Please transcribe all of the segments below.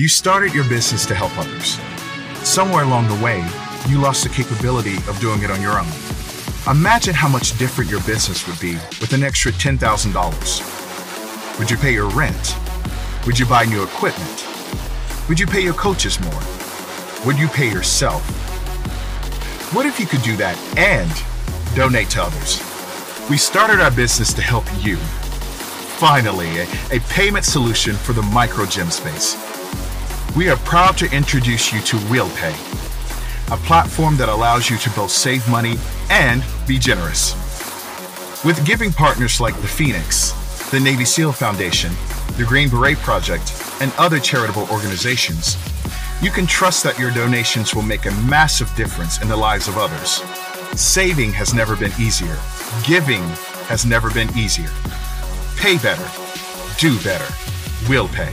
You started your business to help others. Somewhere along the way, you lost the capability of doing it on your own. Imagine how much different your business would be with an extra $10,000. Would you pay your rent? Would you buy new equipment? Would you pay your coaches more? Would you pay yourself? What if you could do that and donate to others? We started our business to help you. Finally, a, a payment solution for the micro gym space. We are proud to introduce you to WheelPay, a platform that allows you to both save money and be generous. With giving partners like the Phoenix, the Navy SEAL Foundation, the Green Beret Project, and other charitable organizations, you can trust that your donations will make a massive difference in the lives of others. Saving has never been easier. Giving has never been easier. Pay better. Do better. Will pay.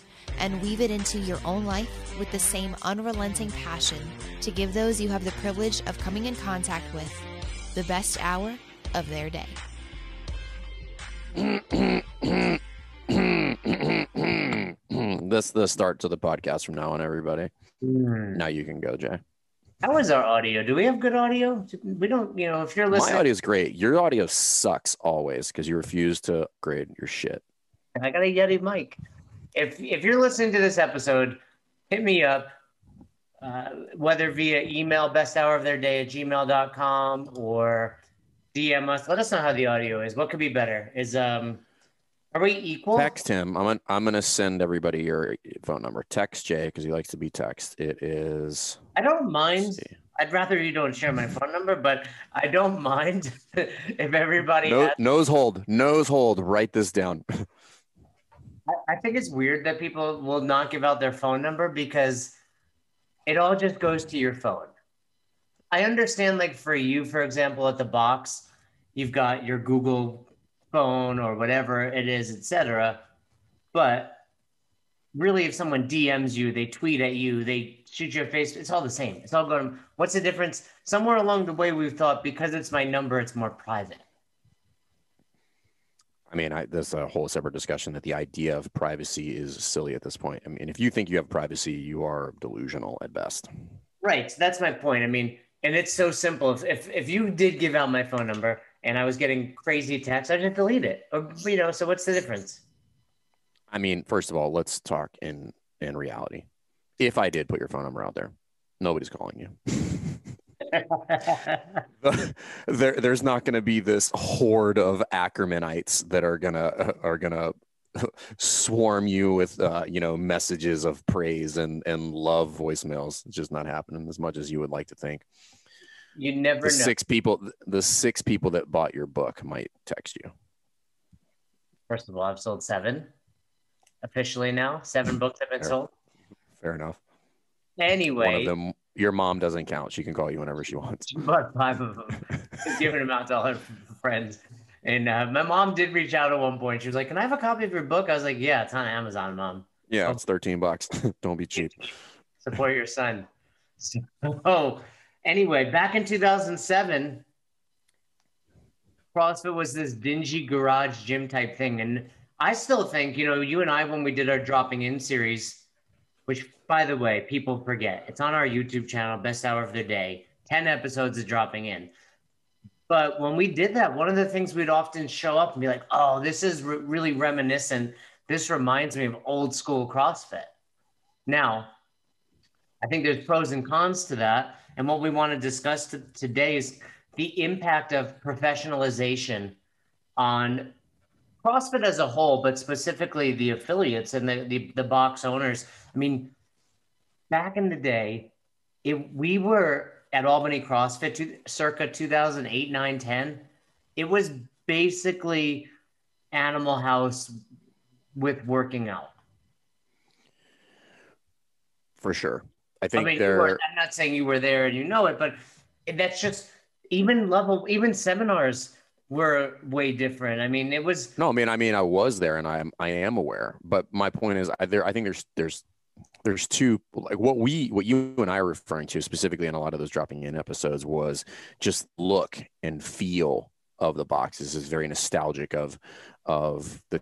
and weave it into your own life with the same unrelenting passion to give those you have the privilege of coming in contact with the best hour of their day. this the start to the podcast from now on, everybody. Hmm. Now you can go, Jay. How is our audio? Do we have good audio? We don't, you know, if you're listening. My audio is great. Your audio sucks always because you refuse to upgrade your shit. I got a Yeti mic. If if you're listening to this episode, hit me up. Uh, whether via email, best hour of their day at gmail.com or DM us. Let us know how the audio is. What could be better? Is um are we equal? Text him. I'm gonna, I'm gonna send everybody your phone number. Text Jay because he likes to be text. It is. I don't mind. I'd rather you don't share my phone number, but I don't mind if everybody No, has- nose hold. Nose hold. Write this down. I- think it's weird that people will not give out their phone number because it all just goes to your phone. I understand, like for you, for example, at the box, you've got your Google phone or whatever it is, etc. But really, if someone DMs you, they tweet at you, they shoot you a face, it's all the same. It's all going. What's the difference? Somewhere along the way, we've thought because it's my number, it's more private. I mean, I, this a whole separate discussion that the idea of privacy is silly at this point. I mean, if you think you have privacy, you are delusional at best. Right. That's my point. I mean, and it's so simple. If, if if you did give out my phone number and I was getting crazy texts, I'd just delete it. Or you know, so what's the difference? I mean, first of all, let's talk in in reality. If I did put your phone number out there, nobody's calling you. there, there's not going to be this horde of Ackermanites that are gonna are gonna swarm you with uh, you know messages of praise and and love voicemails. It's just not happening as much as you would like to think. you never The know. six people, the six people that bought your book might text you. First of all, I've sold seven officially now. Seven books have been Fair. sold. Fair enough. One Anyway, of them, your mom doesn't count. She can call you whenever she wants. she bought five of them, giving them out to all her friends. And uh, my mom did reach out at one point. She was like, "Can I have a copy of your book?" I was like, "Yeah, it's on Amazon, mom." Yeah, it's 13 bucks. Don't be cheap. support your son. So, anyway, back in 2007, CrossFit was this dingy garage gym type thing. And I still think, you know, you and I, when we did our dropping in series, which by the way, people forget, it's on our YouTube channel, Best Hour of the Day, 10 episodes of dropping in. But when we did that, one of the things we'd often show up and be like, oh, this is re- really reminiscent. This reminds me of old school CrossFit. Now, I think there's pros and cons to that. And what we want to discuss t- today is the impact of professionalization on CrossFit as a whole, but specifically the affiliates and the, the, the box owners. I mean, back in the day, it, we were at Albany CrossFit to, circa 2008, 9, 10. It was basically Animal House with working out. For sure. I think I mean, were, I'm not saying you were there and you know it, but that's just even level, even seminars were way different. I mean, it was No, I mean, I mean, I was there, and I am, I am aware. But my point is, I, there, I think there's, there's, there's two, like what we, what you and I are referring to specifically in a lot of those dropping in episodes was just look and feel of the boxes is very nostalgic of, of the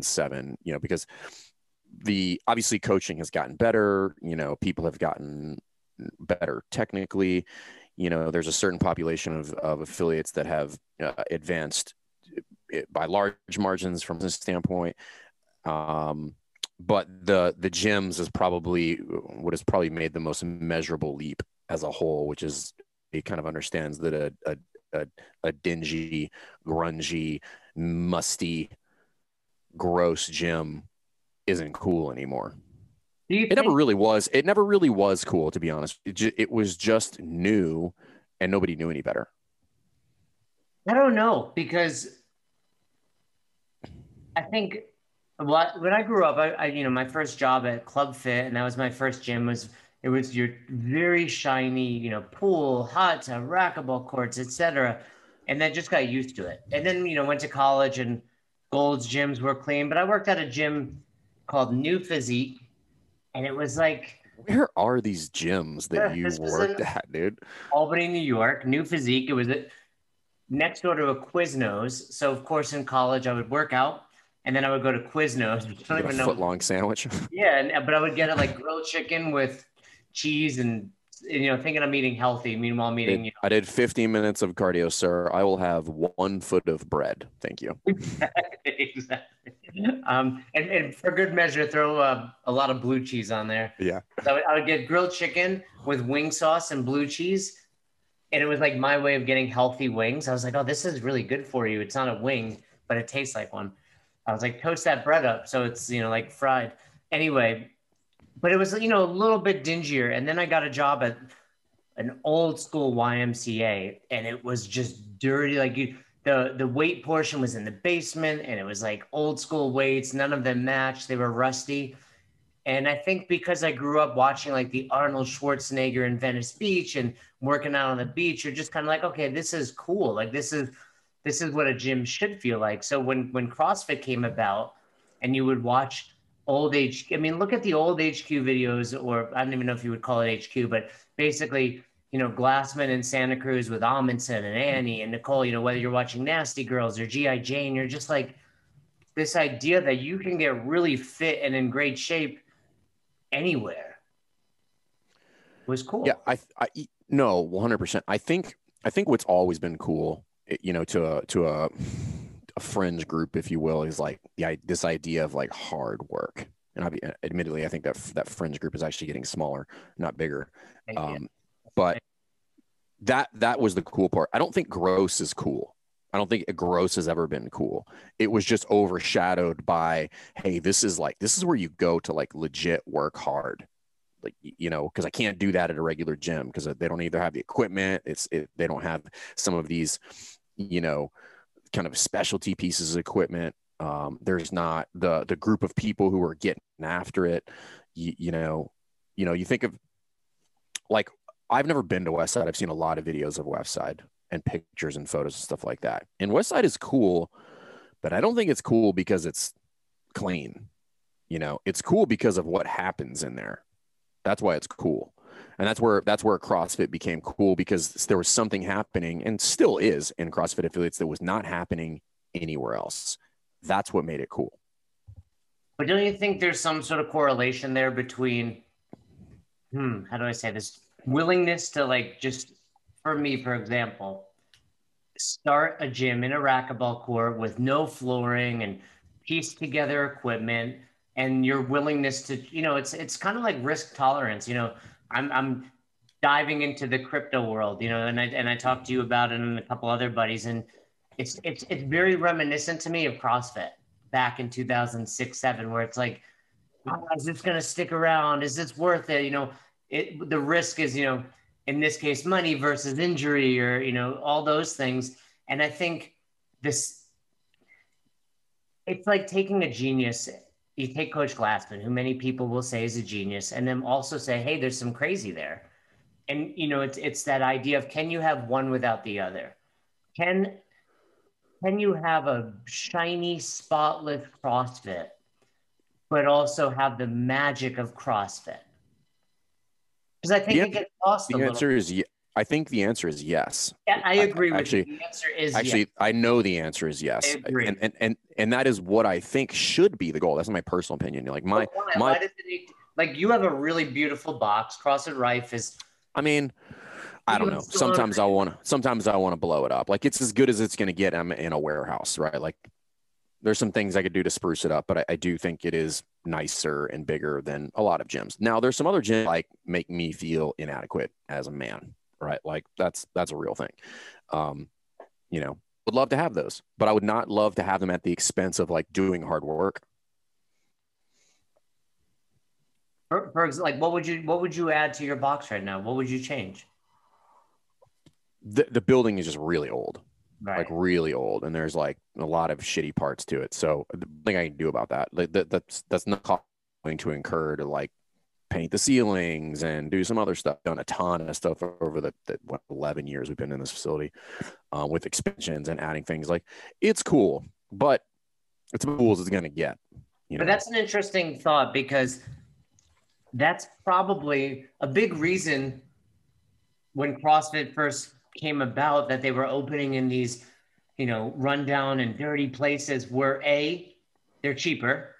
seven, you know, because the obviously coaching has gotten better. You know, people have gotten better technically. You know, there's a certain population of, of affiliates that have uh, advanced eh, by large margins from this standpoint. Um, but the the gyms is probably what has probably made the most measurable leap as a whole, which is it kind of understands that a a, a, a dingy, grungy, musty, gross gym isn't cool anymore. It never really was. It never really was cool, to be honest. It, ju- it was just new, and nobody knew any better. I don't know because I think what when I grew up, I, I you know my first job at Club Fit, and that was my first gym was it was your very shiny you know pool, hot tub, racquetball courts, etc. And then just got used to it. And then you know went to college and Gold's gyms were clean, but I worked at a gym called New Physique, and it was like Where are these gyms that you worked at, dude? Albany, New York, New Physique. It was a, next door to a Quiznos. So of course in college I would work out and then I would go to Quiznos. I don't even a know. foot long sandwich. Yeah, and, but I would get it like grilled chicken with cheese and you know thinking I'm eating healthy. Meanwhile, I'm eating you I did 15 minutes of cardio, sir. I will have one foot of bread. Thank you. know, exactly. Um, and, and for good measure, throw uh, a lot of blue cheese on there. Yeah. So I would, I would get grilled chicken with wing sauce and blue cheese. And it was like my way of getting healthy wings. I was like, oh, this is really good for you. It's not a wing, but it tastes like one. I was like, toast that bread up. So it's, you know, like fried. Anyway, but it was, you know, a little bit dingier. And then I got a job at an old school YMCA and it was just dirty. Like you, the, the weight portion was in the basement and it was like old school weights. None of them matched. They were rusty. And I think because I grew up watching like the Arnold Schwarzenegger in Venice Beach and working out on the beach, you're just kind of like, okay, this is cool. Like this is this is what a gym should feel like. So when when CrossFit came about and you would watch old age, I mean, look at the old HQ videos, or I don't even know if you would call it HQ, but basically, you know, Glassman and Santa Cruz with Amundson and Annie and Nicole, you know, whether you're watching Nasty Girls or G.I. Jane, you're just like this idea that you can get really fit and in great shape anywhere was cool. Yeah, I, I no, 100%. I think I think what's always been cool, you know, to a to a a fringe group, if you will, is like the this idea of like hard work. And I, admittedly, I think that that fringe group is actually getting smaller, not bigger. Um, but that that was the cool part. I don't think gross is cool. I don't think gross has ever been cool. It was just overshadowed by, hey, this is like this is where you go to like legit work hard, like you know, because I can't do that at a regular gym because they don't either have the equipment. It's it, they don't have some of these, you know, kind of specialty pieces of equipment. Um, there's not the the group of people who are getting after it. You, you know, you know, you think of like I've never been to Westside. I've seen a lot of videos of Westside and pictures and photos and stuff like that. And Westside is cool, but I don't think it's cool because it's clean. You know, it's cool because of what happens in there. That's why it's cool. And that's where that's where CrossFit became cool because there was something happening and still is in CrossFit affiliates that was not happening anywhere else. That's what made it cool. But don't you think there's some sort of correlation there between, hmm, how do I say this? Willingness to like just, for me, for example, start a gym in a racquetball court with no flooring and piece together equipment and your willingness to, you know, it's it's kind of like risk tolerance. You know, I'm I'm diving into the crypto world, you know, and I and I talked to you about it and a couple other buddies, and it's it's it's very reminiscent to me of CrossFit back in 2006 7 where it's like oh, is this going to stick around? Is this worth it? You know it the risk is you know in this case money versus injury or you know all those things. And i think this it's like taking a genius you take Coach Glassman, who many people will say is a genius, and then also say, hey, there's some crazy there. And you know, it's it's that idea of can you have one without the other? Can can you have a shiny, spotless CrossFit, but also have the magic of CrossFit? Because I think The it gets lost. The answer is ye- I think the answer is yes. Yeah, I agree with actually- you. The answer is Actually, yes. I know the answer is yes. I agree. And, and and and that is what I think should be the goal. That's my personal opinion. Like my why? my Why it like you have a really beautiful box. CrossFit Rife is I mean, I don't know. Sometimes I want to. Sometimes I want to blow it up. Like it's as good as it's going to get. I'm in a warehouse, right? Like there's some things I could do to spruce it up, but I, I do think it is nicer and bigger than a lot of gyms. Now there's some other gyms like make me feel inadequate as a man, right? Like that's that's a real thing. Um, you know, would love to have those, but I would not love to have them at the expense of like doing hard work. for, for like what would you what would you add to your box right now? What would you change? The the building is just really old. Right. like really old and there's like a lot of shitty parts to it so the thing i can do about that like that, that's that's not going to incur to like paint the ceilings and do some other stuff done a ton of stuff over the, the what 11 years we've been in this facility uh, with expansions and adding things like it's cool but it's as cool as it's going to get you know But that's an interesting thought because that's probably a big reason when CrossFit first came about that they were opening in these, you know, rundown and dirty places where A, they're cheaper.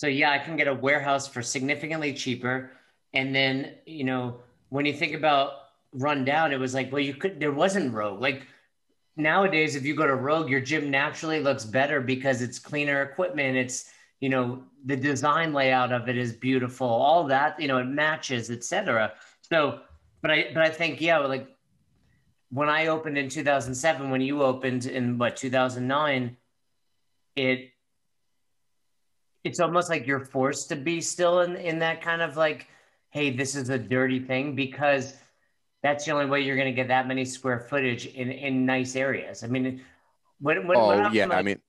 So yeah, I can get a warehouse for significantly cheaper. And then, you know, when you think about rundown, it was like, well, you could there wasn't Rogue. Like nowadays, if you go to Rogue, your gym naturally looks better because it's cleaner equipment. It's you know the design layout of it is beautiful. All that you know it matches, etc. So, but I but I think yeah, like when I opened in 2007, when you opened in what 2009, it it's almost like you're forced to be still in in that kind of like, hey, this is a dirty thing because that's the only way you're going to get that many square footage in in nice areas. I mean, when when, oh when yeah like- i mean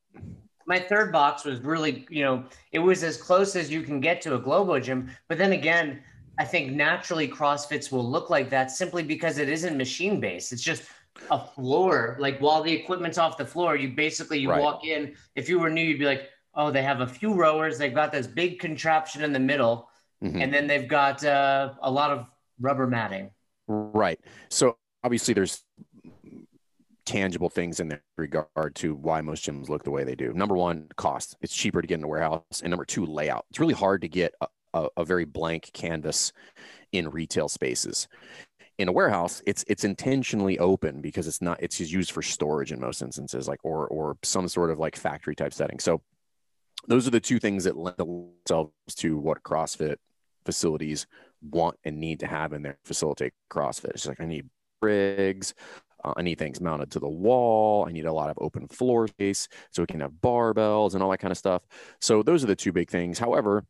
my third box was really, you know, it was as close as you can get to a Globo gym. But then again, I think naturally CrossFits will look like that simply because it isn't machine based. It's just a floor. Like while the equipment's off the floor, you basically you Right. walk in. If you were new, you'd be like, oh, they have a few rowers. They've got this big contraption in the middle, mhm. and then they've got uh, a lot of rubber matting. Right. So obviously there's tangible things in regard to why most gyms look the way they do. Number one, cost. It's cheaper to get in a warehouse. And number two, layout. It's really hard to get a, a, a very blank canvas in retail spaces. In a warehouse, it's it's intentionally open because it's not it's just used for storage in most instances, like or or some sort of like factory type setting. So those are the two things that lend themselves to what CrossFit facilities want and need to have in there to facilitate CrossFit. It's like I need rigs, uh, I need things mounted to the wall, I need a lot of open floor space so we can have barbells and all that kind of stuff. So those are the two big things. However,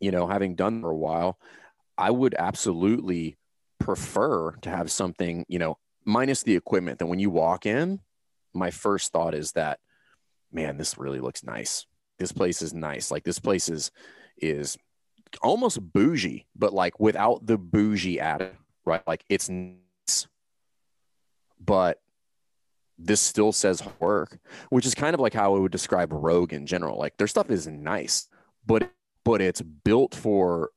you know, having done for a while, I would absolutely prefer to have something, you know, minus the equipment that when you walk in, my first thought is that, man, this really looks nice. This place is nice. Like this place is is almost bougie, but like without the bougie added, right? Like it's nice, but this still says work, which is kind of like how I would describe Rogue in general. Like their stuff is nice, but but it's built for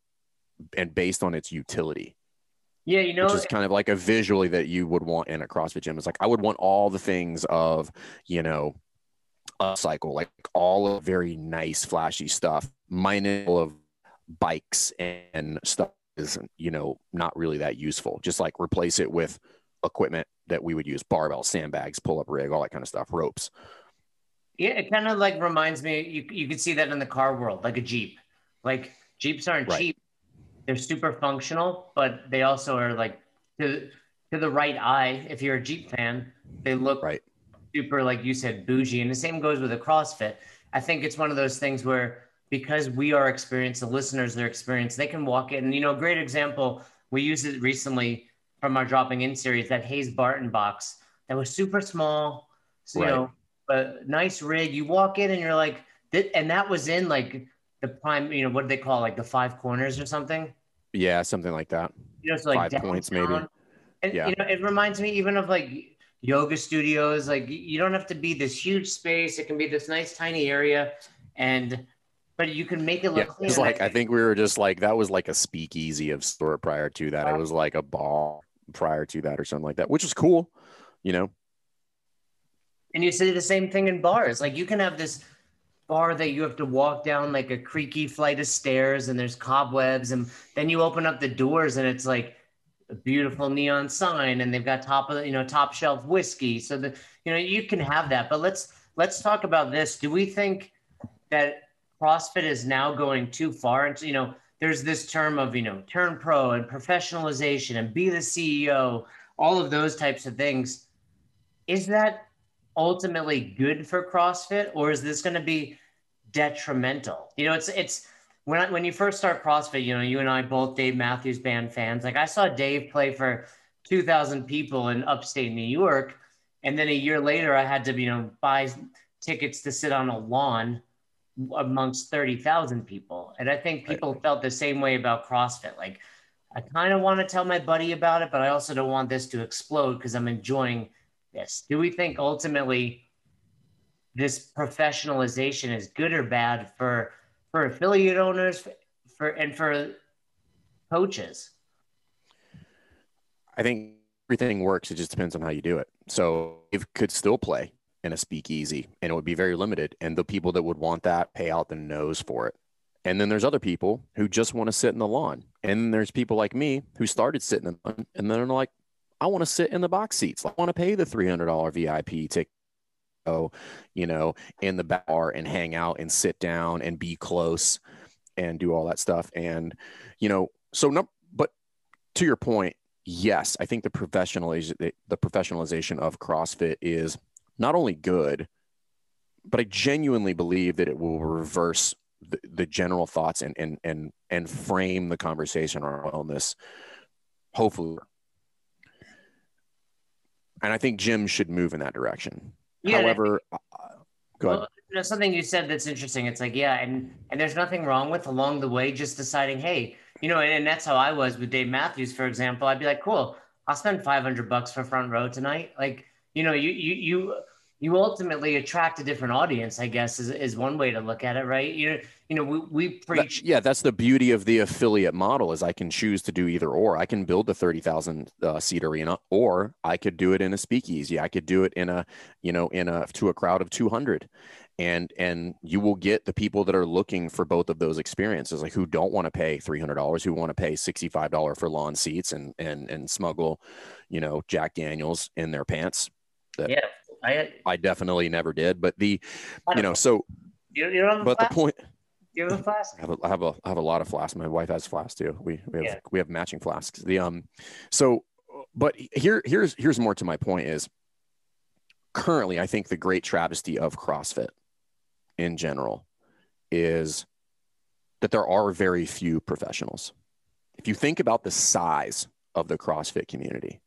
and based on its utility, Yeah, you know, which is kind of like a visually that you would want in a CrossFit gym. It's like I would want all the things of, you know, cycle, like all of very nice, flashy stuff, minus all of bikes and stuff is, you know, not really that useful. Just like replace it with equipment that we would use, barbell, sandbags, pull-up rig, all that kind of stuff, ropes. Yeah, it kind of like reminds me. You you could see that in the car world, like a Jeep. Like Jeeps aren't Right. cheap; they're super functional, but they also are like to to the right eye. If you're a Jeep fan, they look Right. Super, like you said, bougie. And the same goes with a CrossFit. I think it's one of those things where because we are experienced, the listeners are experienced, they can walk in. And you know, great example. We used it recently from our dropping in series, that Hayes Barton box that was super small. So, you know, but nice rig. You walk in and you're like, and that was in like the prime, you know, what do they call like the five corners or something? Yeah, something like that. You know, so like Five points, maybe. And Yeah. you know, it reminds me even of like yoga studios. Like you don't have to be this huge space. It can be this nice tiny area, and but you can make it look. it was clean. like I think we were just like that was like a speakeasy of sort prior to that. It was like a bar prior to that or something like that, which was cool. You know, And you see the same thing in bars. Like you can have this bar that you have to walk down like a creaky flight of stairs and there's cobwebs and then you open up the doors and it's like a beautiful neon sign and they've got top of you know top shelf whiskey. So that you know you can have that. But let's let's talk about this. Do we think that CrossFit is now going too far and you know there's this term of you know turn pro and professionalization and be the CEO, all of those types of things. Is that ultimately good for CrossFit, or is this going to be detrimental? You know, it's it's when I, when you first start CrossFit, you know, you and I both Dave Matthews Band fans. Like I saw Dave play for two thousand people in upstate New York, and then a year later, I had to you know buy tickets to sit on a lawn amongst thirty thousand people, and I think people felt the same way about CrossFit. Like I kind of want to tell my buddy about it, but I also don't want this to explode because I'm enjoying this. Do we think ultimately this professionalization is good or bad for for affiliate owners for and for coaches? I think everything works. It just depends on how you do it. So it could still play in a speakeasy and it would be very limited. And the people that would want that pay out the nose for it. And then there's other people who just want to sit in the lawn. And there's people like me who started sitting in the lawn and then are like, I want to sit in the box seats. I want to pay the $300 VIP ticket. You know, in the bar and hang out and sit down and be close and do all that stuff. And, you know, so no, but to your point, yes, I think the professionalization the professionalization of CrossFit is not only good, but I genuinely believe that it will reverse the, the general thoughts and and and and frame the conversation around wellness. Hopefully, and I think gyms should move in that direction. Yeah, I However, uh, go ahead. Well, you know, something you said that's interesting. It's like, yeah, and and there's nothing wrong with along the way just deciding, hey, you know, and, and that's how I was with Dave Matthews, for example. I'd be like, cool, I'll spend 500 bucks for front row tonight. Like, you know, you you you you ultimately attract a different audience, I guess, is, is one way to look at it, right? You know, you know, we, we That- preach. yeah, that's the beauty of the affiliate model is I can choose to do either or. I can build a 30,000 uh, seat arena or I could do it in a speakeasy. I could do it in a, you know, in a to a crowd of 200. And and you will get the people that are looking for both of those experiences, like who don't want to pay $300, who want to pay $65 for lawn seats and and and smuggle, you know, Jack Daniels in their pants. Yeah, I, I definitely never did, but the, you know, so you, you don't have a but the point you have a flask? I have a, I have a, I have a lot of flasks. My wife has flasks too. We, we have, Yeah. we have matching flasks. The, um, so, but here, here's, here's more to my point is currently, I think the great travesty of CrossFit in general is that there are very few professionals. If you think about the size of the CrossFit community,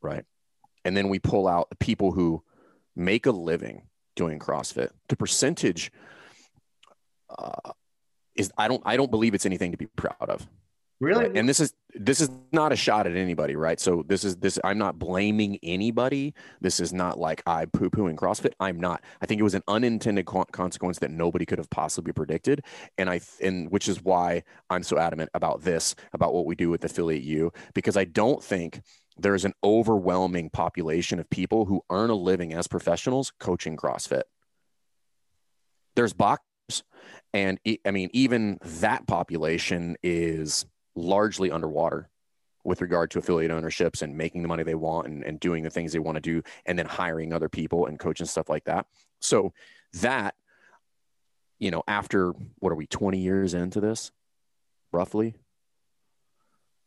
right? And then we pull out the people who make a living doing CrossFit, the percentage uh, is I don't I don't believe it's anything to be proud of. Really? Right? And this is this is not a shot at anybody, right? So this is this I'm not blaming anybody. This is not like I poo pooing CrossFit. I'm not. I think it was an unintended con- consequence that nobody could have possibly predicted, and I and which is why I'm so adamant about this about what we do with affiliate U because I don't think there's an overwhelming population of people who earn a living as professionals coaching CrossFit. There's boxers, and I mean even that population is largely underwater with regard to affiliate ownerships and making the money they want and, and doing the things they want to do and then hiring other people and coaching stuff like that so that you know after what are we 20 years into this roughly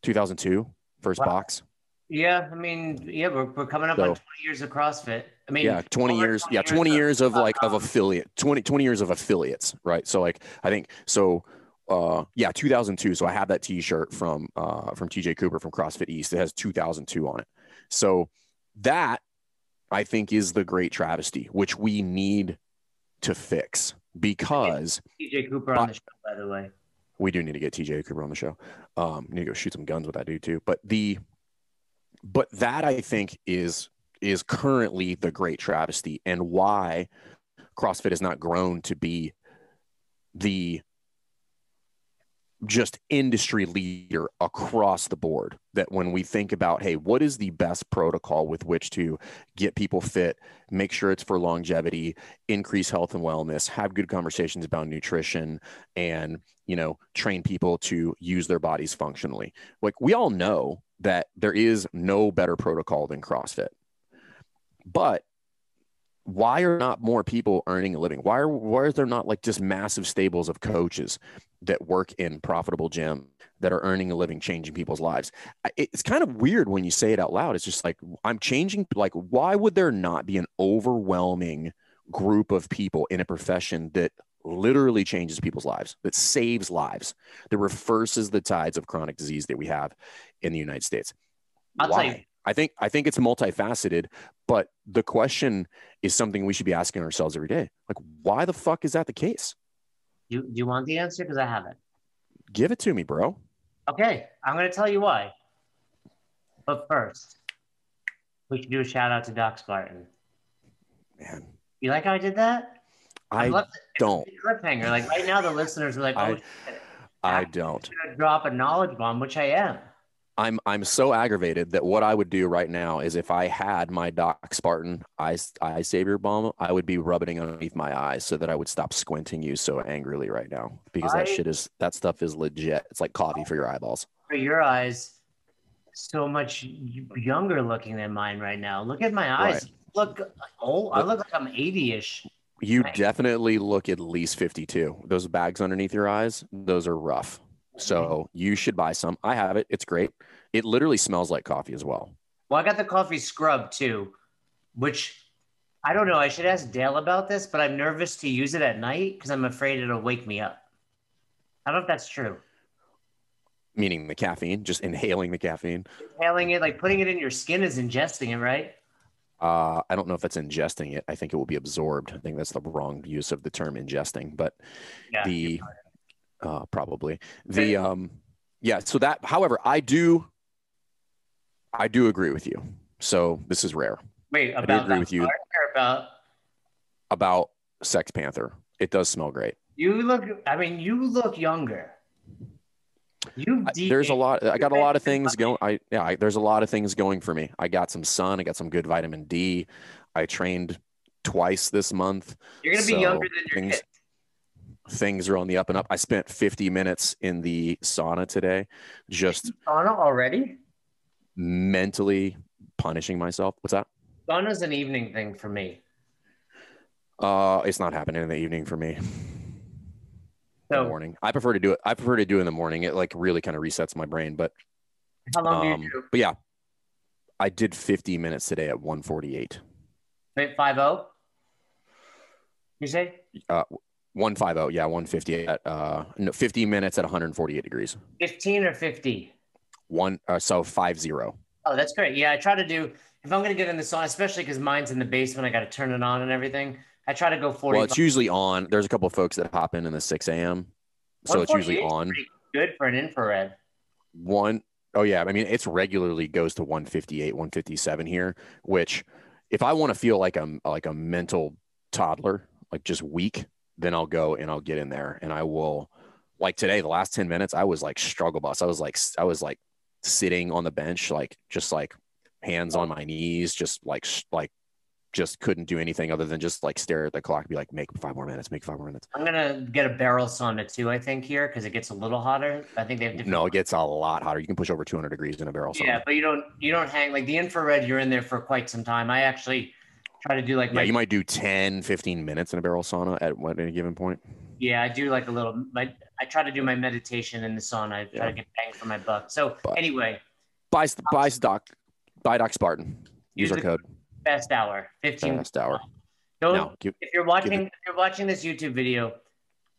2002 first Wow. box yeah, I mean, yeah, we're, we're coming up So- on 20 years of CrossFit. I mean, yeah 20 over years yeah 20 years of like of um, affiliate 20 20 years of affiliates right so like i think so uh yeah 2002 so i have that t-shirt from uh from tj cooper from crossfit east it has 2002 on it so that i think is the great travesty which we need to fix because TJ Cooper on the show, by the way. we do need to get TJ Cooper on the show. Um, need to go shoot some guns with that dude too. But the, but that I think is is currently the great travesty and why CrossFit has not grown to be the just industry leader across the board. That when we think about, hey, what is the best protocol with which to get people fit, make sure it's for longevity, increase health and wellness, have good conversations about nutrition, and you know, train people to use their bodies functionally. Like we all know that there is no better protocol than CrossFit. But why are not more people earning a living? Why are why is there not like just massive stables of coaches that work in profitable gym that are earning a living, changing people's lives? It's kind of weird when you say it out loud. It's just like I'm changing. Like, why would there not be an overwhelming group of people in a profession that literally changes people's lives, that saves lives, that reverses the tides of chronic disease that we have in the United States? I'll why? tell you. I think I think it's multifaceted, but the question is something we should be asking ourselves every day. Like, why the fuck is that the case? You, do you want the answer? Because I have it. Give it to me, bro. Okay, I'm going to tell you why. But first, we should do a shout out to Doc Spartan. Man, You like how I did that? I it- don't. cliffhanger. Like right now, the listeners are like, "Oh, I- I don't. drop a knowledge bomb," which I am. I'm I'm so aggravated that what I would do right now is if I had my Doc Spartan eye eye savior bomb, I would be rubbing it underneath my eyes so that I would stop squinting you so angrily right now because that shit is that stuff is legit. It's like coffee for your eyeballs. For your eyes, so much younger looking than mine right now. Look at my eyes. Right. Look, oh, I look like I'm 80ish. You Right. definitely look at least 52. Those bags underneath your eyes, those are rough. So you should buy some. I have it. It's great. It literally smells like coffee as well. Well, I got the coffee scrub too, which I don't know. I should ask Dale about this, but I'm nervous to use it at night because I'm afraid it'll wake me up. I don't know if that's true. Meaning the caffeine, just inhaling the caffeine. Inhaling it, like putting it in your skin, is ingesting it, right? Uh, I don't know if that's ingesting it. I think it will be absorbed. I think that's the wrong use of the term ingesting, but Yeah. the uh, probably the um yeah. So that, however, I do I do agree with you. So this is rare Wait, do about agree that with you. about about Sex Panther. It does smell great. you look. I mean, you look younger. You there's a lot i got a lot of things going i yeah I, there's a lot of things going for me. I got some sun i got some good vitamin d. I trained twice this month You're gonna be younger than your things kids. things are on the up and up. I spent 50 minutes in the sauna today just Sauna already? mentally punishing myself. What's that? Sauna's an evening thing for me. uh it's not happening in the evening for me the morning i prefer to do it i prefer to do it in the morning it like really kind of resets my brain but how long um do you do? but yeah i did 50 minutes today at 148 Wait, five zero. You say 150 yeah 150 at uh no 50 minutes at 148 degrees fifteen or fifty? one uh, so 50 Oh, that's great. Yeah, I try to do if I'm gonna get in the sauna, especially because mine's in the basement. I got to turn it on and everything. I try to go forty. well it's usually on there's a couple of folks that hop in in the 6 a.m so it's usually on Good for an infrared. one oh yeah i mean it's regularly goes to 158 157 here which if i want to feel like i'm like a mental toddler like just weak then i'll go and i'll get in there and i will like today the last 10 minutes i was like struggle bus i was like i was like sitting on the bench like just like hands on my knees just like like just couldn't do anything other than just like stare at the clock and be like make five more minutes make five more minutes I'm gonna get a barrel sauna too. I think here because it gets a little hotter. I think they have different. no it gets a lot hotter you can push over 200 degrees in a barrel sauna. Yeah, but you don't you don't hang like the infrared. You're in there for quite some time. I actually try to do like Yeah, my you might do 10, 15 minutes in a barrel sauna at what any given point. Yeah, I do like a little. My I try to do my meditation in the sauna. I try Yeah. to get bang for my buck. So But- anyway, Buy buy stock, buy Doc Spartan. Use Use our the- code best hour, fifteen. Best hour. Don't Now, give, if you're watching if you're watching this YouTube video,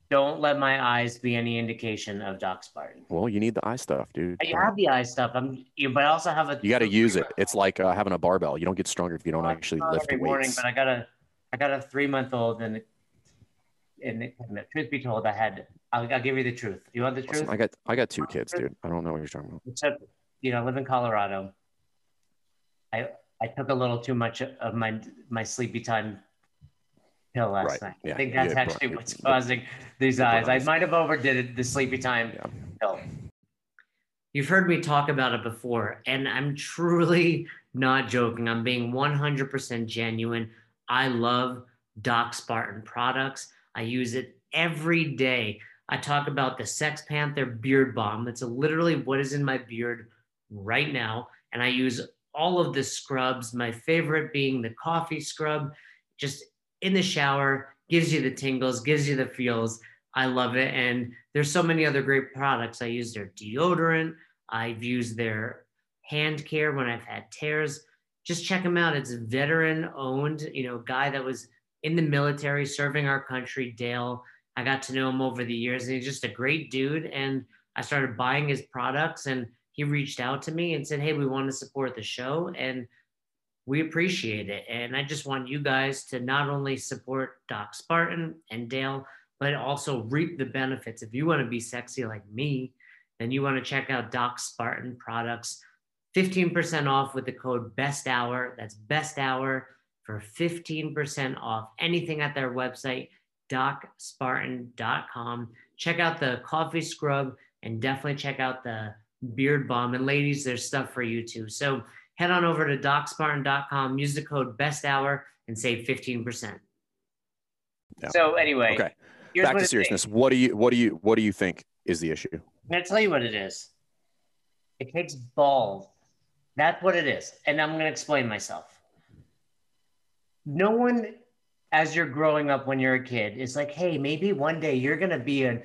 don't let my eyes be any indication of Doc Spartan. well, you need the eye stuff, dude. You have the eye stuff. I'm, you, but I also have a. You got to use it. It's like uh, having a barbell. You don't get stronger if you don't actually lift every morning, but I got a I got a three month old and and truth be told, I had. I'll, I'll, give you the truth. You want the truth? Listen, I got I got two kids, dude. I don't know what you're talking about. Except, you know, I live in Colorado. I I took a little too much of my my sleepy time pill last right. night. Yeah. I think that's yeah, actually what's causing these eyes. I might have overdid it, the sleepy time yeah. pill. You've heard me talk about it before, and I'm truly not joking. I'm being 100% genuine. I love Doc Spartan products. I use it every day. I talk about the Sex Panther Beard Balm. That's literally what is in my beard right now. And I use all of the scrubs, my favorite being the coffee scrub, just in the shower, gives you the tingles, gives you the feels. I love it. And there's so many other great products. I use their deodorant. I've used their hand care when I've had tears. Just check them out. It's veteran owned, you know, guy that was in the military serving our country, Dale. I got to know him over the years and he's just a great dude. And I started buying his products and he reached out to me and said, Hey, we want to support the show and we appreciate it. And I just want you guys to not only support Doc Spartan and Dale, but also reap the benefits. If you want to be sexy like me, then you want to check out Doc Spartan products. 15% off with the code best hour. That's best hour for 15% off anything at their website, docspartan.com. Check out the coffee scrub and definitely check out the beard balm. And ladies, there's stuff for you too. So head on over to docspartan.com, use the code best hour and save 15%. Yeah. So anyway, okay. Back to seriousness. What do you what do you what do you think is the issue? I'm gonna tell you what it is. It takes balls. That's what it is. And I'm gonna explain myself. No one as you're growing up when you're a kid is like, hey, maybe one day you're gonna be a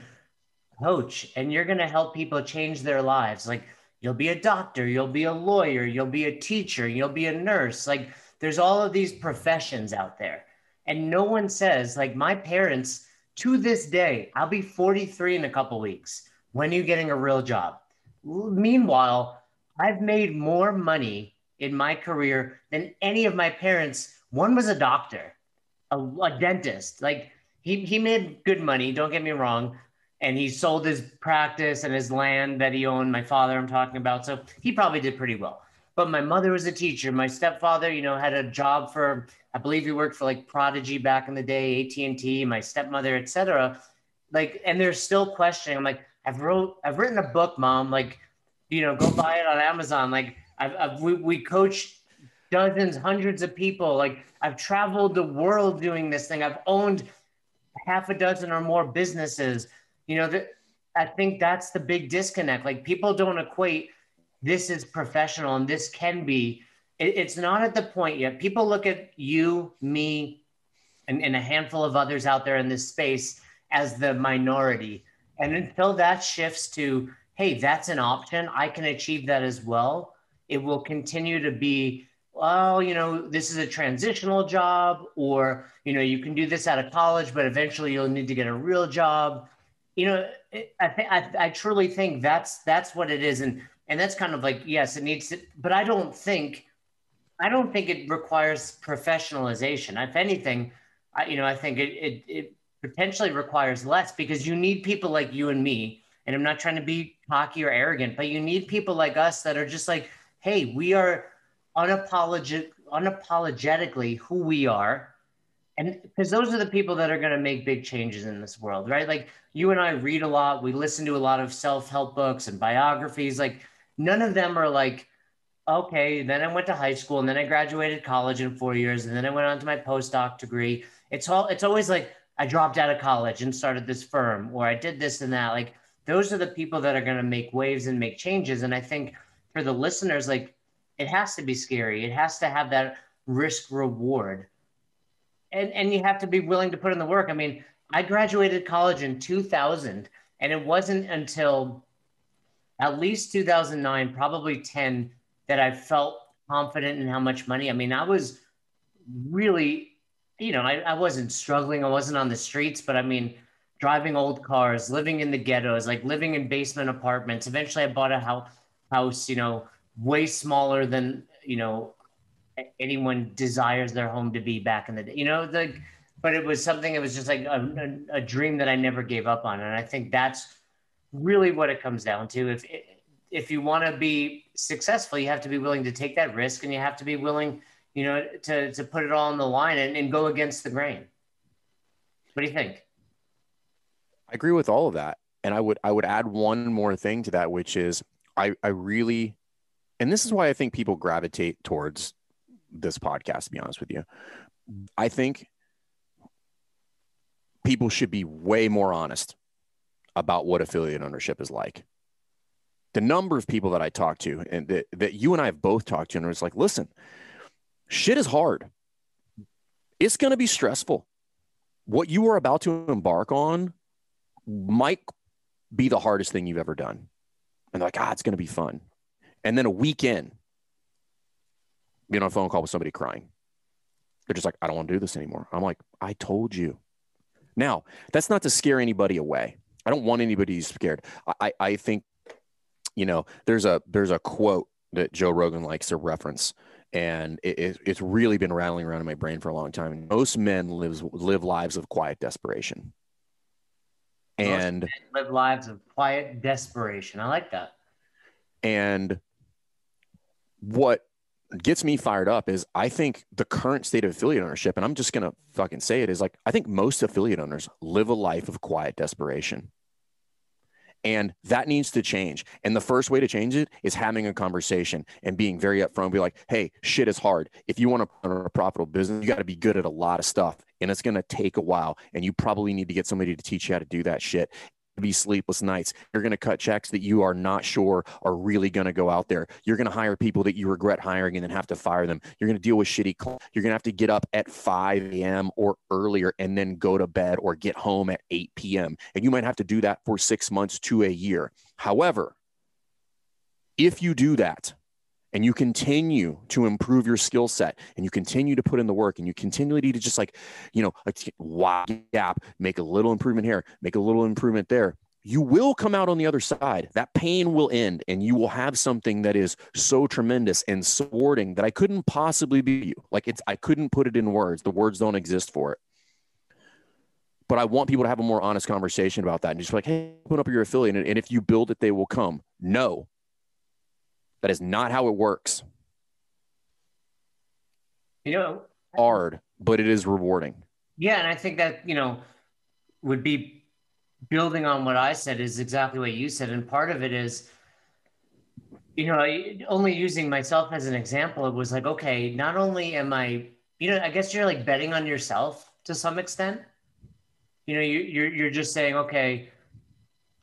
coach and you're going to help people change their lives. Like you'll be a doctor, you'll be a lawyer, you'll be a teacher, you'll be a nurse. Like there's all of these professions out there. And no one says, like my parents to this day, I'll be 43 in a couple weeks. When are you getting a real job? Meanwhile, I've made more money in my career than any of my parents. One was a doctor, a, a dentist. Like he, he made good money, don't get me wrong, and he sold his practice and his land that he owned. My father, I'm talking about. So he probably did pretty well. But my mother was a teacher. My stepfather, you know, had a job for, I believe he worked for like Prodigy back in the day, AT and T. My stepmother, etc. Like, and they're still questioning. I'm like, I've wrote, I've written a book, mom. Like, you know, go buy it on Amazon. Like, I've, I've we, we coach dozens, hundreds of people. Like, I've traveled the world doing this thing. I've owned half a dozen or more businesses you know that i think that's the big disconnect. Like people don't equate this is professional and this can be it, it's not at the point yet. People look at you me and, and a handful of others out there in this space as the minority. And until that shifts to hey that's an option i can achieve that as well it will continue to be well, you know, this is a transitional job, or, you know, you can do this out of college, but eventually you'll need to get a real job you know, I think I, truly think that's that's what it is, and and that's kind of like yes, it needs to, but I don't think, I don't think it requires professionalization. If anything, I, you know, I think it, it it potentially requires less because you need people like you and me, and I'm not trying to be cocky or arrogant, but you need people like us that are just like, hey, we are unapologetic, unapologetically who we are and because those are the people that are going to make big changes in this world right? Like you and i read a lot we listen to a lot of self-help books and biographies like none of them are like okay then i went to high school and then i graduated college in four years and then i went on to my postdoc degree. It's all it's always like i dropped out of college and started this firm or i did this and that. Like those are the people that are going to make waves and make changes. And i think for the listeners like it has to be scary. It has to have that risk reward and and you have to be willing to put in the work. I mean, I graduated college in 2000, and it wasn't until at least 2009, probably 10, that I felt confident in how much money. I mean, I was really, you know, I, I wasn't struggling. I wasn't on the streets, but I mean, driving old cars, living in the ghettos, like living in basement apartments. Eventually, I bought a house, house, you know, way smaller than you know anyone desires their home to be back in the day. You know, the but it was something that was just like a, a, a dream that I never gave up on. And I think that's really what it comes down to. If if you want to be successful, you have to be willing to take that risk, and you have to be willing, you know, to to put it all on the line and, and go against the grain. What do you think? I agree with all of that, and I would I would add one more thing to that, which is I I really, and this is why I think people gravitate towards this podcast. To be honest with you, I think people should be way more honest about what affiliate ownership is like. The number of people that I talk to and that, that you and I have both talked to, and it's like, listen, shit is hard. It's going to be stressful. What you are about to embark on might be the hardest thing you've ever done. And they're like, ah, it's going to be fun. And then a weekend, being on a phone call with somebody crying. They're just like, I don't want to do this anymore. I'm like, I told you. Now, that's not to scare anybody away. I don't want anybody to be scared. I, I think, you know, there's a there's a quote that Joe Rogan likes to reference, and it, it, it's really been rattling around in my brain for a long time. Most men lives live lives of quiet desperation, and live lives of quiet desperation. I like that. And what gets me fired up is I think the current state of affiliate ownership, and I'm just gonna fucking say it, is like I think most affiliate owners live a life of quiet desperation. And that needs to change. And the first way to change it is having a conversation and being very upfront, be like, hey, shit is hard. If you want to run a profitable business, you got to be good at a lot of stuff. And it's going to take a while. And you probably need to get somebody to teach you how to do that shit be sleepless nights. You're going to cut checks that you are not sure are really going to go out there. You're going to hire people that you regret hiring and then have to fire them. You're going to deal with shitty. You're going to have to get up at 5 a.m. or earlier and then go to bed or get home at 8 p.m. And you might have to do that for six months to a year. However, if you do that, and you continue to improve your skill set and you continue to put in the work and you continually to just like you know like wide gap make a little improvement here make a little improvement there you will come out on the other side. That pain will end and you will have something that is so tremendous and supporting that i couldn't possibly be you. Like it's i couldn't put it in words. The words don't exist for it. But I want people to have a more honest conversation about that and just like, hey, put up your affiliate, and if you build it, they will come. No, that is not how it works. You know, hard, but it is rewarding. Yeah, and I think that you know would be building on what I said is exactly what you said, and part of it is, you know, only using myself as an example. It was like, okay, not only am I, you know, I guess you're like betting on yourself to some extent. You know, you, you're you're just saying, okay,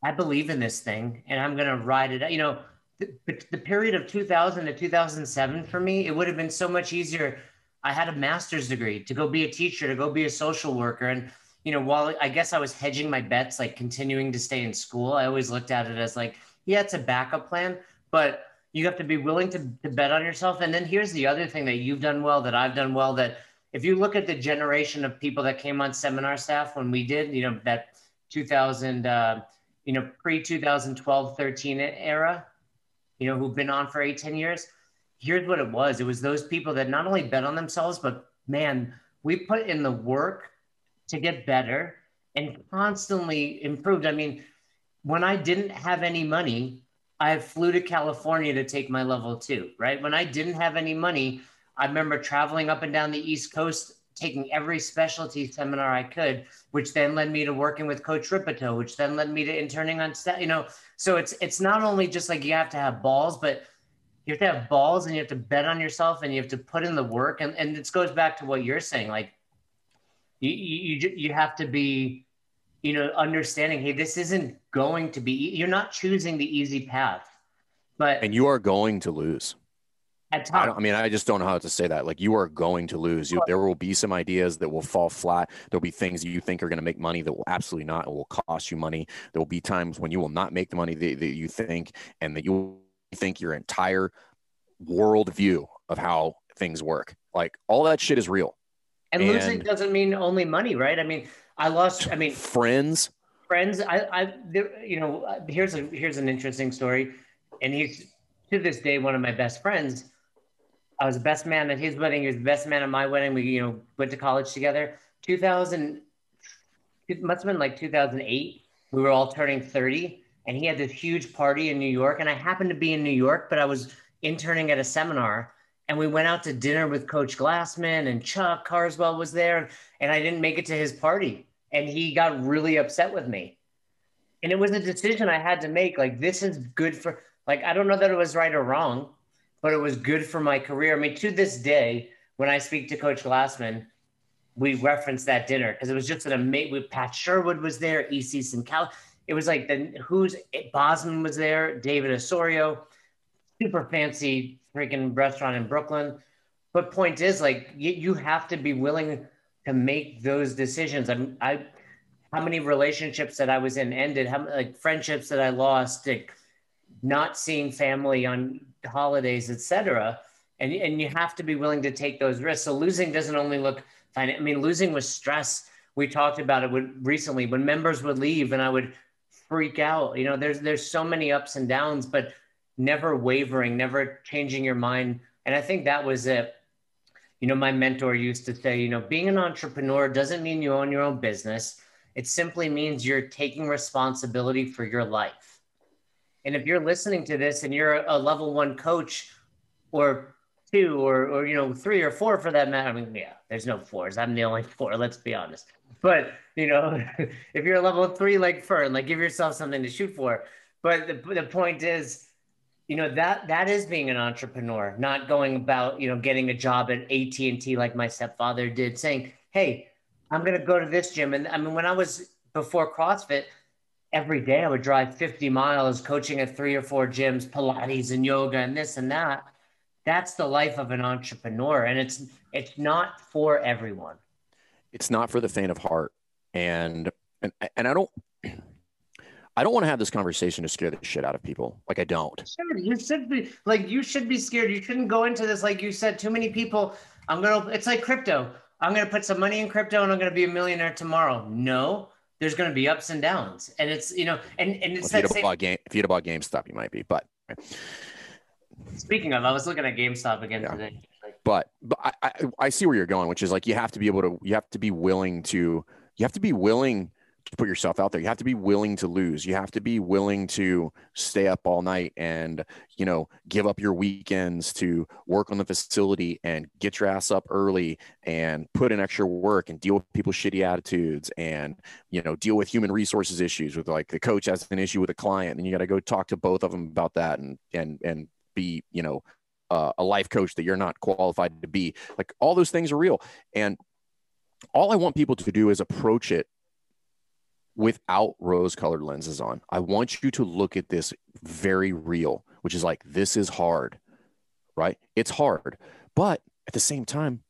I believe in this thing, and I'm gonna ride it. You know the, the period of 2000 to 2007 for me, it would have been so much easier. I had a master's degree to go be a teacher, to go be a social worker. And, you know, while I guess I was hedging my bets, like continuing to stay in school, I always looked at it as like, yeah, it's a backup plan, but you have to be willing to, to bet on yourself. And then here's the other thing that you've done well, that I've done well, that if you look at the generation of people that came on seminar staff when we did, you know, that 2000, uh, you know, pre 2012, 13 era, you know, who've been on for eight, 10 years. Here's what it was. It was those people that not only bet on themselves, but man, we put in the work to get better and constantly improved. I mean, when I didn't have any money, I flew to California to take my level two, right? When I didn't have any money, I remember traveling up and down the East Coast, taking every specialty seminar I could, which then led me to working with Coach Rippetoe, which then led me to interning on, you know, so it's it's not only just like you have to have balls, but you have to have balls and you have to bet on yourself and you have to put in the work. And and this goes back to what you're saying, like you you you have to be, you know, understanding. Hey, this isn't going to be. You're not choosing the easy path, but and you are going to lose. At times. I, I, mean, I just don't know how to say that. Like, you are going to lose. You, there will be some ideas that will fall flat. There'll be things you think are going to make money that will absolutely not. It will cost you money. There will be times when you will not make the money that, that you think, and that you think your entire world view of how things work. Like, all that shit is real. And, and losing doesn't mean only money, right? I mean, I lost. I mean, friends. Friends. I, I, there, you know, uh, here's a here's an interesting story, and he's to this day one of my best friends I was the best man at his wedding. He was the best man at my wedding. We, you know, went to college together. 2000, it must have been like 2008. We were all turning 30, and he had this huge party in New York. And I happened to be in New York, but I was interning at a seminar. And we went out to dinner with Coach Glassman and Chuck Carswell was there. And I didn't make it to his party. And he got really upset with me. And it was a decision I had to make. Like, this is good for, like, I don't know that it was right or wrong, but it was good for my career. I mean, to this day, when I speak to Coach Glassman, we reference that dinner because it was just an amazing. Pat Sherwood was there, EC Cal. It was like the who's eh, Bozman was there, David Osorio, super fancy freaking restaurant in Brooklyn. But point is, like you, you have to be willing to make those decisions. I'm, I, how many relationships that I was in ended, how like friendships that I lost, like not seeing family on holidays, etc. And and you have to be willing to take those risks. So losing doesn't only look fine. I mean, losing was stress. We talked about it recently when members would leave, and I would freak out. You know, there's there's so many ups and downs, but never wavering, never changing your mind. And I think that was it. You know, my mentor used to say, you know, being an entrepreneur doesn't mean you own your own business. It simply means you're taking responsibility for your life. And if you're listening to this and you're a level one coach or two or, or you know, three or four for that matter, I mean, yeah, there's no fours. I'm the only four, let's be honest. But, you know, if you're a level three like Fern, like give yourself something to shoot for. But the, the point is, you know that that is being an entrepreneur not going about you know getting a job at at&t like my stepfather did saying hey i'm going to go to this gym and i mean when i was before crossfit every day i would drive 50 miles coaching at three or four gyms pilates and yoga and this and that that's the life of an entrepreneur and it's it's not for everyone it's not for the faint of heart and and and i don't I don't want to have this conversation to scare the shit out of people. Like I don't. Sure, you should be like you should be scared. You shouldn't go into this like you said. Too many people. I'm gonna. It's like crypto. I'm gonna put some money in crypto and I'm gonna be a millionaire tomorrow. No, there's gonna be ups and downs, and it's you know, and and it's well, if, same... game, if you'd have bought GameStop, you might be. But speaking of, I was looking at GameStop again yeah. today. But but I, I I see where you're going, which is like you have to be able to you have to be willing to you have to be willing to put yourself out there. You have to be willing to lose. You have to be willing to stay up all night and, you know, give up your weekends to work on the facility and get your ass up early and put in extra work and deal with people's shitty attitudes and, you know, deal with human resources issues with like the coach has an issue with a client and you got to go talk to both of them about that and, and, and be, you know, uh, a life coach that you're not qualified to be. Like all those things are real. And all I want people to do is approach it without rose colored lenses on. I want you to look at this very real, which is like, this is hard, right? It's hard. But at the same time,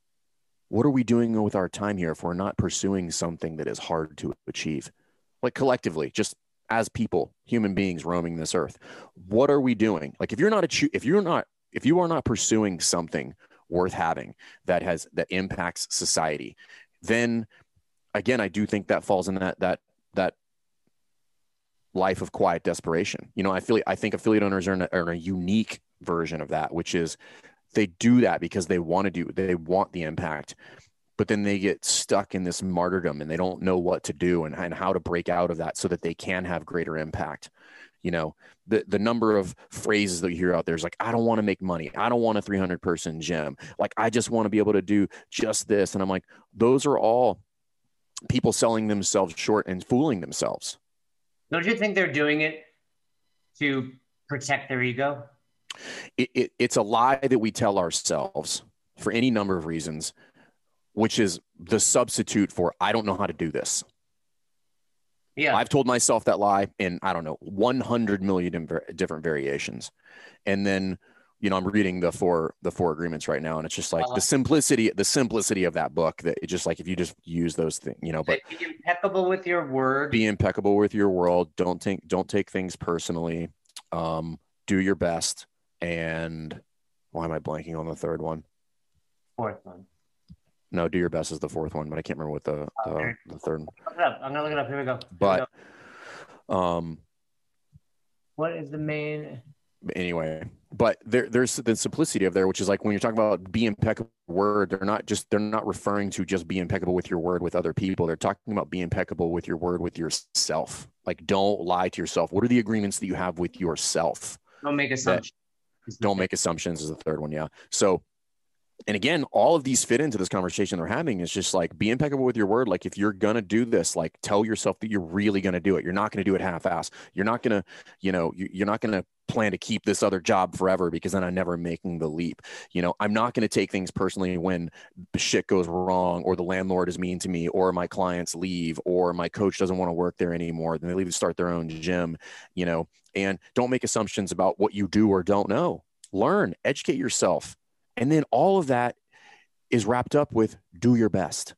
what are we doing with our time here if we're not pursuing something that is hard to achieve? Like collectively, just as people, human beings roaming this earth, what are we doing? Like if you're not a, if you're not, if you are not pursuing something worth having that has that impacts society, then again, I do think that falls in that that that life of quiet desperation. You know, I feel I think affiliate owners are in, a, are in a unique version of that, which is they do that because they want to do they want the impact but then they get stuck in this martyrdom and they don't know what to do and, and how to break out of that so that they can have greater impact. You know the the number of phrases that you hear out there is like i don't want to make money. I don't want a 300 person gym. Like i just want to be able to do just this. And i'm like those are all people selling themselves short and fooling themselves. Don't you think they're doing it to protect their ego? It, it, it's a lie that we tell ourselves for any number of reasons, which is the substitute for I don't know how to do this. Yeah. I've told myself that lie in, I don't know, 100 million different variations. And then you know, I'm reading the four the four agreements right now, and it's just like the simplicity the simplicity of that book. That it just like if you just use those things, you know. But be impeccable with your word. Be impeccable with your world. Don't take don't take things personally. Um, do your best. And why am I blanking on the third one? Fourth one. No, do your best is the fourth one, but I can't remember what the the, the third. Up. I'm gonna look it up. Here we go. Here but, we go. um, what is the main? anyway but there, there's the simplicity of there, which is like when you're talking about be impeccable word, they're not just they're not referring to just be impeccable with your word with other people. They're talking about be impeccable with your word with yourself. Like don't lie to yourself. What are the agreements that you have with yourself? Don't make assumptions. Don't make assumptions is the third one. Yeah. So and again, all of these fit into this conversation they're having. Is just like be impeccable with your word. Like if you're gonna do this, like tell yourself that you're really gonna do it. You're not gonna do it half-ass. You're not gonna, you know, you're not gonna plan to keep this other job forever because then I'm never making the leap. You know, I'm not gonna take things personally when shit goes wrong, or the landlord is mean to me, or my clients leave, or my coach doesn't want to work there anymore. Then they leave to start their own gym. You know, and don't make assumptions about what you do or don't know. Learn, educate yourself and then all of that is wrapped up with do your best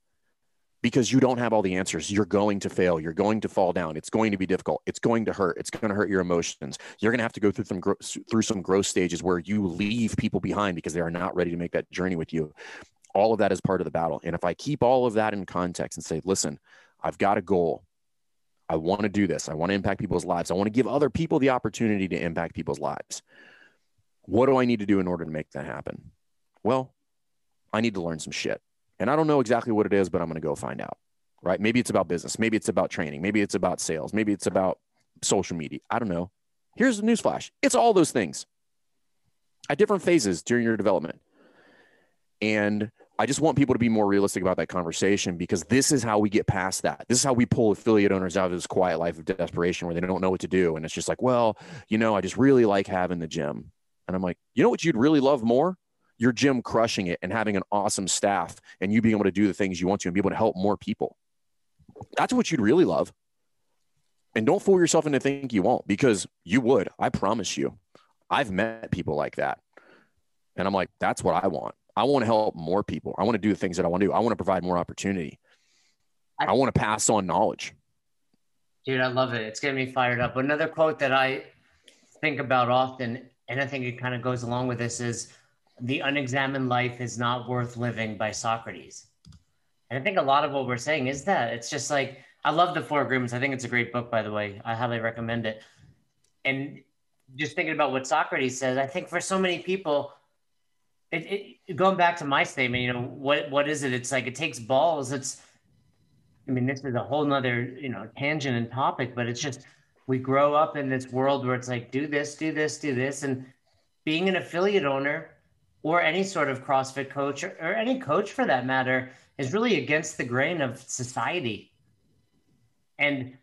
because you don't have all the answers. You're going to fail. You're going to fall down. It's going to be difficult. It's going to hurt. It's going to hurt your emotions. You're going to have to go through some through some growth stages where you leave people behind because they are not ready to make that journey with you. All of that is part of the battle. And if I keep all of that in context and say, listen, I've got a goal. I want to do this. I want to impact people's lives. I want to give other people the opportunity to impact people's lives. What do I need to do in order to make that happen? Well, I need to learn some shit. And I don't know exactly what it is, but I'm going to go find out. Right? Maybe it's about business. Maybe it's about training. Maybe it's about sales. Maybe it's about social media. I don't know. Here's the newsflash it's all those things at different phases during your development. And I just want people to be more realistic about that conversation because this is how we get past that. This is how we pull affiliate owners out of this quiet life of desperation where they don't know what to do. And it's just like, well, you know, I just really like having the gym. And I'm like, you know what you'd really love more? Your gym crushing it and having an awesome staff and you being able to do the things you want to and be able to help more people. That's what you'd really love. And don't fool yourself into thinking you won't because you would. I promise you. I've met people like that. And I'm like, that's what I want. I want to help more people. I want to do the things that I want to do. I want to provide more opportunity. I, I want to pass on knowledge. Dude, I love it. It's getting me fired up. Another quote that I think about often, and I think it kind of goes along with this, is the unexamined life is not worth living by Socrates. And I think a lot of what we're saying is that it's just like, I love the Four Agreements. I think it's a great book, by the way. I highly recommend it. And just thinking about what Socrates says, I think for so many people, it, it, going back to my statement, you know, what what is it? It's like it takes balls. It's, I mean, this is a whole nother, you know, tangent and topic, but it's just we grow up in this world where it's like, do this, do this, do this. And being an affiliate owner, or any sort of CrossFit coach or, or any coach for that matter is really against the grain of society. And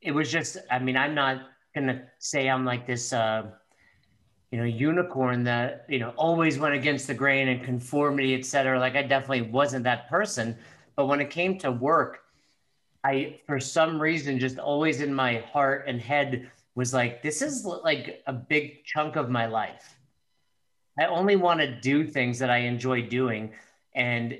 it was just, I mean, I'm not gonna say I'm like this, uh, you know, unicorn that you know always went against the grain and conformity, et cetera. Like I definitely wasn't that person. But when it came to work, I, for some reason, just always in my heart and head was like, this is like a big chunk of my life I only want to do things that I enjoy doing. And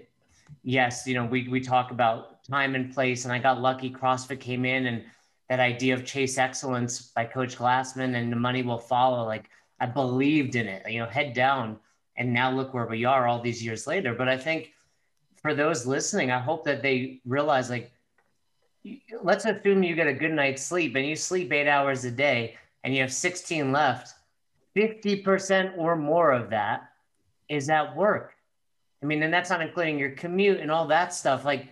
yes, you know, we, we talk about time and place, and I got lucky. CrossFit came in, and that idea of chase excellence by Coach Glassman and the money will follow. Like I believed in it, you know, head down. And now look where we are all these years later. But I think for those listening, I hope that they realize like, let's assume you get a good night's sleep and you sleep eight hours a day and you have 16 left 50% or more of that is at work. I mean, and that's not including your commute and all that stuff. Like,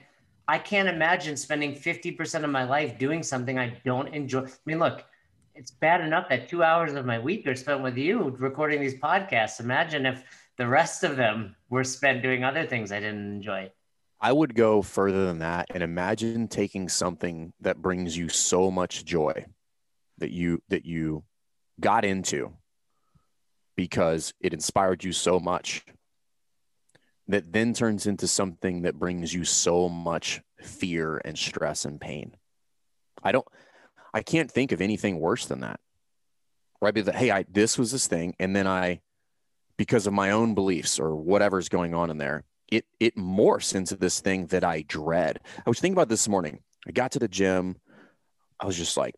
I can't imagine spending 50% of my life doing something I don't enjoy. I mean, look, it's bad enough that two hours of my week are spent with you recording these podcasts. Imagine if the rest of them were spent doing other things I didn't enjoy. I would go further than that and imagine taking something that brings you so much joy that you that you got into because it inspired you so much that then turns into something that brings you so much fear and stress and pain. I don't, I can't think of anything worse than that. Right? But hey, I, this was this thing. And then I, because of my own beliefs or whatever's going on in there, it, it morphs into this thing that I dread. I was thinking about this morning. I got to the gym. I was just like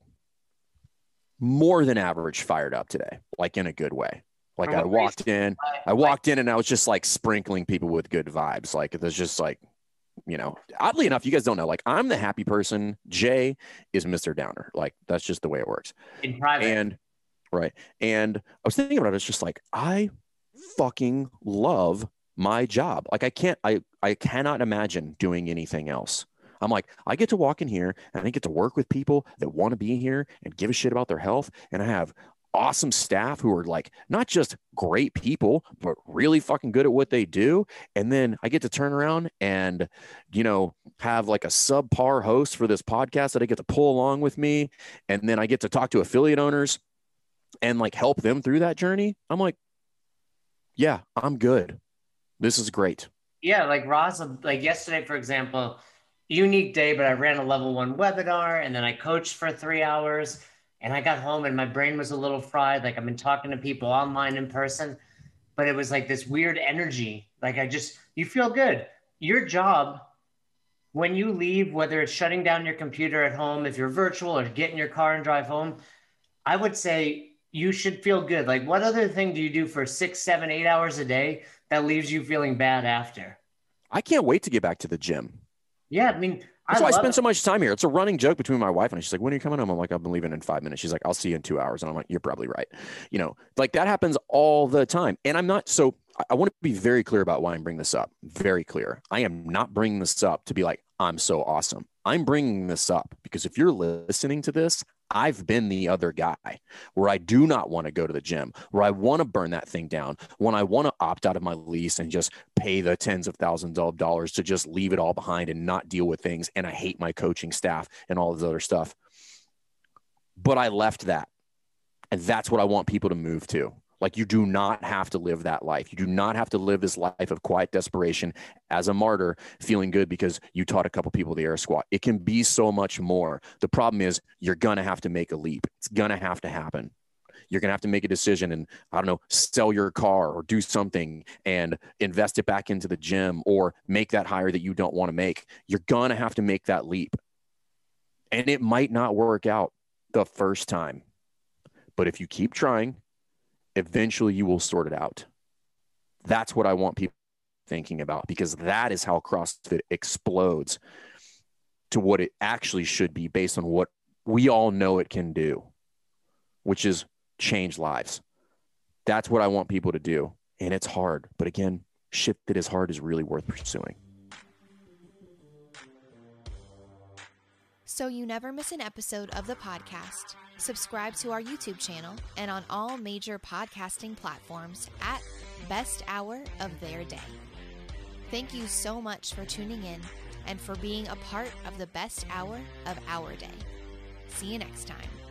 more than average fired up today, like in a good way. Like I walked in, I walked in and I was just like sprinkling people with good vibes. Like there's just like, you know, oddly enough, you guys don't know, like I'm the happy person. Jay is Mr. Downer. Like that's just the way it works. In private. And Right. And I was thinking about it. It's just like, I fucking love my job. Like I can't, I, I cannot imagine doing anything else. I'm like, I get to walk in here and I get to work with people that want to be here and give a shit about their health. And I have awesome staff who are like not just great people, but really fucking good at what they do. And then I get to turn around and, you know, have like a subpar host for this podcast that I get to pull along with me. And then I get to talk to affiliate owners and like help them through that journey. I'm like, yeah, I'm good. This is great. Yeah, like Ross, like yesterday, for example, unique day, but I ran a level one webinar and then I coached for three hours and I got home and my brain was a little fried. Like I've been talking to people online in person, but it was like this weird energy. Like I just, you feel good. Your job, when you leave, whether it's shutting down your computer at home, if you're virtual or get in your car and drive home, I would say you should feel good. Like what other thing do you do for six, seven, eight hours a day that leaves you feeling bad after? I can't wait to get back to the gym. Yeah, I mean, that's I why I spend it. so much time here. It's a running joke between my wife and I. She's like, "When are you coming home?" I'm like, "I've been leaving in five minutes." She's like, "I'll see you in two hours," and I'm like, "You're probably right." You know, like that happens all the time. And I'm not so. I- I want to be very clear about why I'm bringing this up. Very clear. I am not bringing this up to be like I'm so awesome. I'm bringing this up because if you're listening to this, I've been the other guy where I do not want to go to the gym, where I want to burn that thing down, when I want to opt out of my lease and just pay the tens of thousands of dollars to just leave it all behind and not deal with things. And I hate my coaching staff and all this other stuff. But I left that. And that's what I want people to move to. Like, you do not have to live that life. You do not have to live this life of quiet desperation as a martyr, feeling good because you taught a couple people the air squat. It can be so much more. The problem is, you're to have to make a leap. It's to have to happen. You're to have to make a decision and, I don't know, sell your car or do something and invest it back into the gym or make that hire that you don't want to make. You're to have to make that leap. And it might not work out the first time. But if you keep trying, eventually you will sort it out. That's what I want people thinking about because that is how CrossFit explodes to what it actually should be based on what we all know it can do, which is change lives. That's what I want people to do. And it's hard. But again, shit that is hard is really worth pursuing. So you never miss an episode of the podcast. Subscribe to our YouTube channel and on all major podcasting platforms at Best Hour of Their Day. Thank you so much for tuning in and for being a part of the best hour of our day. See you next time.